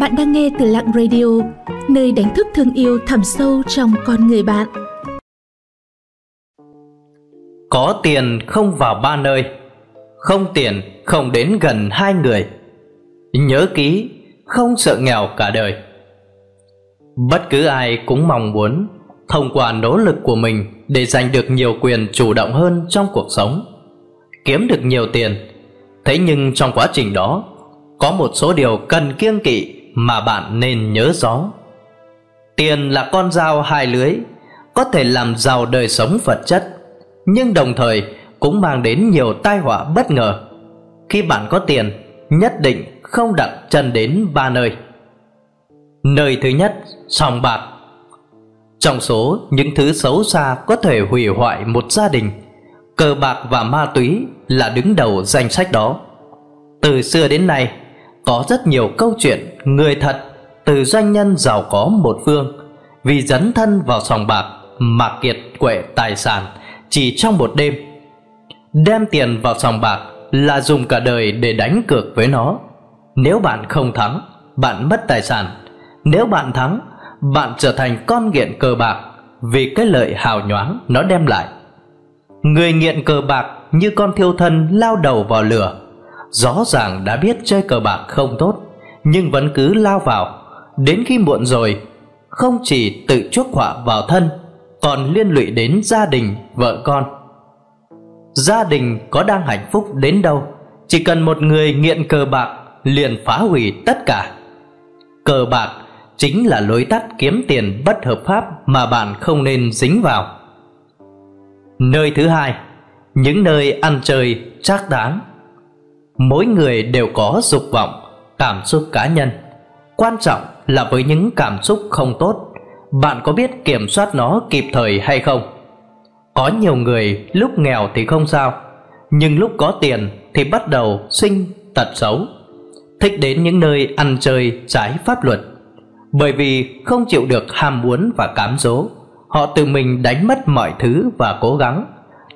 Bạn đang nghe từ Lặng Radio, nơi đánh thức thương yêu thẳm sâu trong con người bạn. Có tiền không vào ba nơi, không tiền không đến gần hai người. Nhớ ký, không sợ nghèo cả đời. Bất cứ ai cũng mong muốn thông qua nỗ lực của mình để giành được nhiều quyền chủ động hơn trong cuộc sống, kiếm được nhiều tiền. Thế nhưng trong quá trình đó, có một số điều cần kiêng kỵ mà bạn nên nhớ rõ. Tiền là con dao hai lưới, có thể làm giàu đời sống vật chất, nhưng đồng thời cũng mang đến nhiều tai họa bất ngờ. Khi bạn có tiền, nhất định không đặt chân đến ba nơi. Nơi thứ nhất, sòng bạc. Trong số những thứ xấu xa có thể hủy hoại một gia đình, cờ bạc và ma túy là đứng đầu danh sách đó. Từ xưa đến nay, có rất nhiều câu chuyện người thật từ doanh nhân giàu có một phương vì dấn thân vào sòng bạc mà kiệt quệ tài sản chỉ trong một đêm. Đem tiền vào sòng bạc là dùng cả đời để đánh cược với nó. Nếu bạn không thắng, bạn mất tài sản. Nếu bạn thắng, bạn trở thành con nghiện cờ bạc vì cái lợi hào nhoáng nó đem lại. Người nghiện cờ bạc như con thiêu thân lao đầu vào lửa rõ ràng đã biết chơi cờ bạc không tốt, nhưng vẫn cứ lao vào. Đến khi muộn rồi, không chỉ tự chuốc họa vào thân, còn liên lụy đến gia đình, vợ con. Gia đình có đang hạnh phúc đến đâu, chỉ cần một người nghiện cờ bạc liền phá hủy tất cả. Cờ bạc chính là lối tắt kiếm tiền bất hợp pháp mà bạn không nên dính vào. Nơi thứ hai, những nơi ăn chơi trác đáng mỗi người đều có dục vọng, cảm xúc cá nhân. Quan trọng là với những cảm xúc không tốt, bạn có biết kiểm soát nó kịp thời hay không? Có nhiều người lúc nghèo thì không sao, nhưng lúc có tiền thì bắt đầu sinh tật xấu. Thích đến những nơi ăn chơi, trái pháp luật. Bởi vì không chịu được ham muốn và cám dỗ, họ tự mình đánh mất mọi thứ và cố gắng,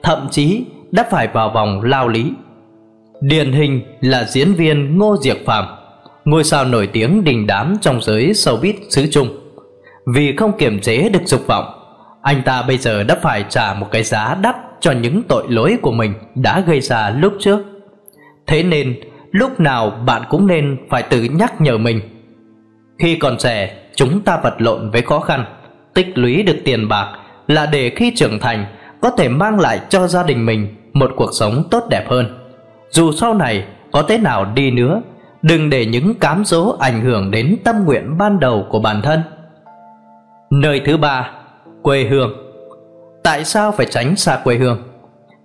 thậm chí đã phải vào vòng lao lý. Điển hình là diễn viên Ngô Diệc Phạm, Ngôi sao nổi tiếng đình đám trong giới showbiz xứ Trung. Vì không kiềm chế được dục vọng, Anh ta bây giờ đã phải trả một cái giá đắt cho những tội lỗi của mình đã gây ra lúc trước. Thế nên, lúc nào bạn cũng nên phải tự nhắc nhở mình. Khi còn trẻ, chúng ta vật lộn với khó khăn, Tích lũy được tiền bạc là để khi trưởng thành, có thể mang lại cho gia đình mình một cuộc sống tốt đẹp hơn dù sau này có thế nào đi nữa, Đừng để những cám dỗ ảnh hưởng đến tâm nguyện ban đầu của bản thân. Nơi thứ ba, Quê hương. Tại sao phải tránh xa quê hương?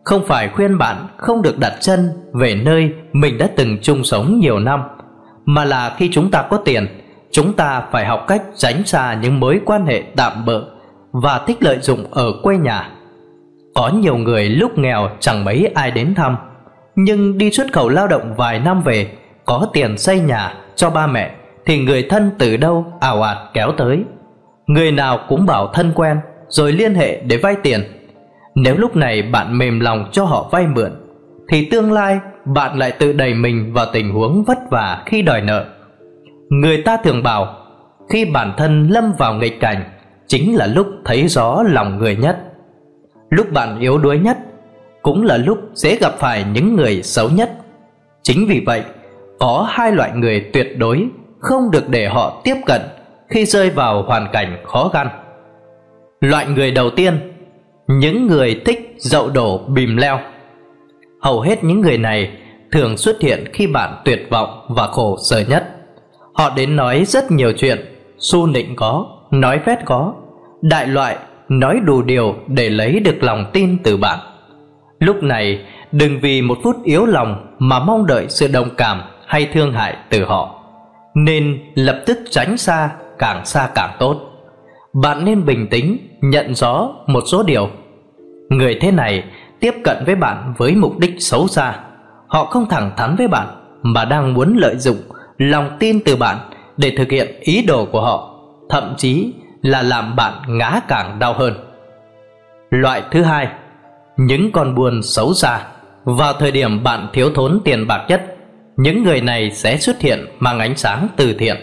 Không phải khuyên bạn không được đặt chân về nơi mình đã từng chung sống nhiều năm, Mà là khi chúng ta có tiền, Chúng ta phải học cách tránh xa những mối quan hệ tạm bợ Và thích lợi dụng ở quê nhà. Có nhiều người lúc nghèo chẳng mấy ai đến thăm nhưng đi xuất khẩu lao động vài năm về, Có tiền xây nhà cho ba mẹ, Thì người thân từ đâu ảo ạt kéo tới. Người nào cũng bảo thân quen, Rồi liên hệ để vay tiền. Nếu lúc này bạn mềm lòng cho họ vay mượn, Thì tương lai bạn lại tự đẩy mình vào tình huống vất vả khi đòi nợ. Người ta thường bảo, Khi bản thân lâm vào nghịch cảnh, Chính là lúc thấy rõ lòng người nhất. Lúc bạn yếu đuối nhất cũng là lúc dễ gặp phải những người xấu nhất. Chính vì vậy, có hai loại người tuyệt đối không được để họ tiếp cận khi rơi vào hoàn cảnh khó khăn. Loại người đầu tiên, những người thích dậu đổ bìm leo. Hầu hết những người này thường xuất hiện khi bạn tuyệt vọng và khổ sở nhất. Họ đến nói rất nhiều chuyện, su nịnh có, nói phét có, đại loại nói đủ điều để lấy được lòng tin từ bạn. Lúc này, đừng vì một phút yếu lòng mà mong đợi sự đồng cảm hay thương hại từ họ. Nên lập tức tránh xa, càng xa càng tốt. Bạn nên bình tĩnh, nhận rõ một số điều. Người thế này tiếp cận với bạn với mục đích xấu xa. Họ không thẳng thắn với bạn, mà đang muốn lợi dụng lòng tin từ bạn để thực hiện ý đồ của họ, Thậm chí là làm bạn ngã càng đau hơn. Loại thứ hai những con buôn xấu xa vào thời điểm bạn thiếu thốn tiền bạc nhất những người này sẽ xuất hiện mang ánh sáng từ thiện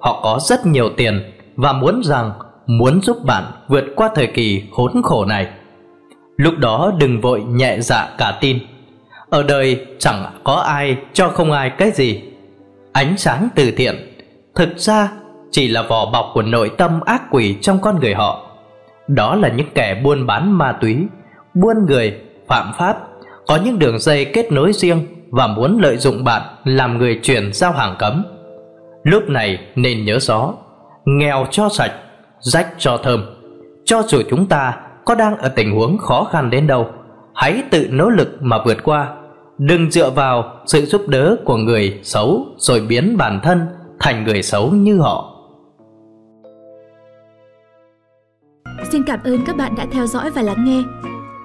họ có rất nhiều tiền và muốn rằng muốn giúp bạn vượt qua thời kỳ khốn khổ này. Lúc đó đừng vội nhẹ dạ cả tin. Ở đời chẳng có ai cho không ai cái gì. Ánh sáng từ thiện thực ra chỉ là vỏ bọc của nội tâm ác quỷ trong con người họ. Đó là những kẻ buôn bán ma túy, buôn người, phạm pháp, có những đường dây kết nối riêng và muốn lợi dụng bạn làm người chuyển giao hàng cấm. Lúc này nên nhớ rõ, nghèo cho sạch, rách cho thơm. Cho dù chúng ta có đang ở tình huống khó khăn đến đâu, hãy tự nỗ lực mà vượt qua. Đừng dựa vào sự giúp đỡ của người xấu rồi biến bản thân thành người xấu như họ. Xin cảm ơn các bạn đã theo dõi và lắng nghe.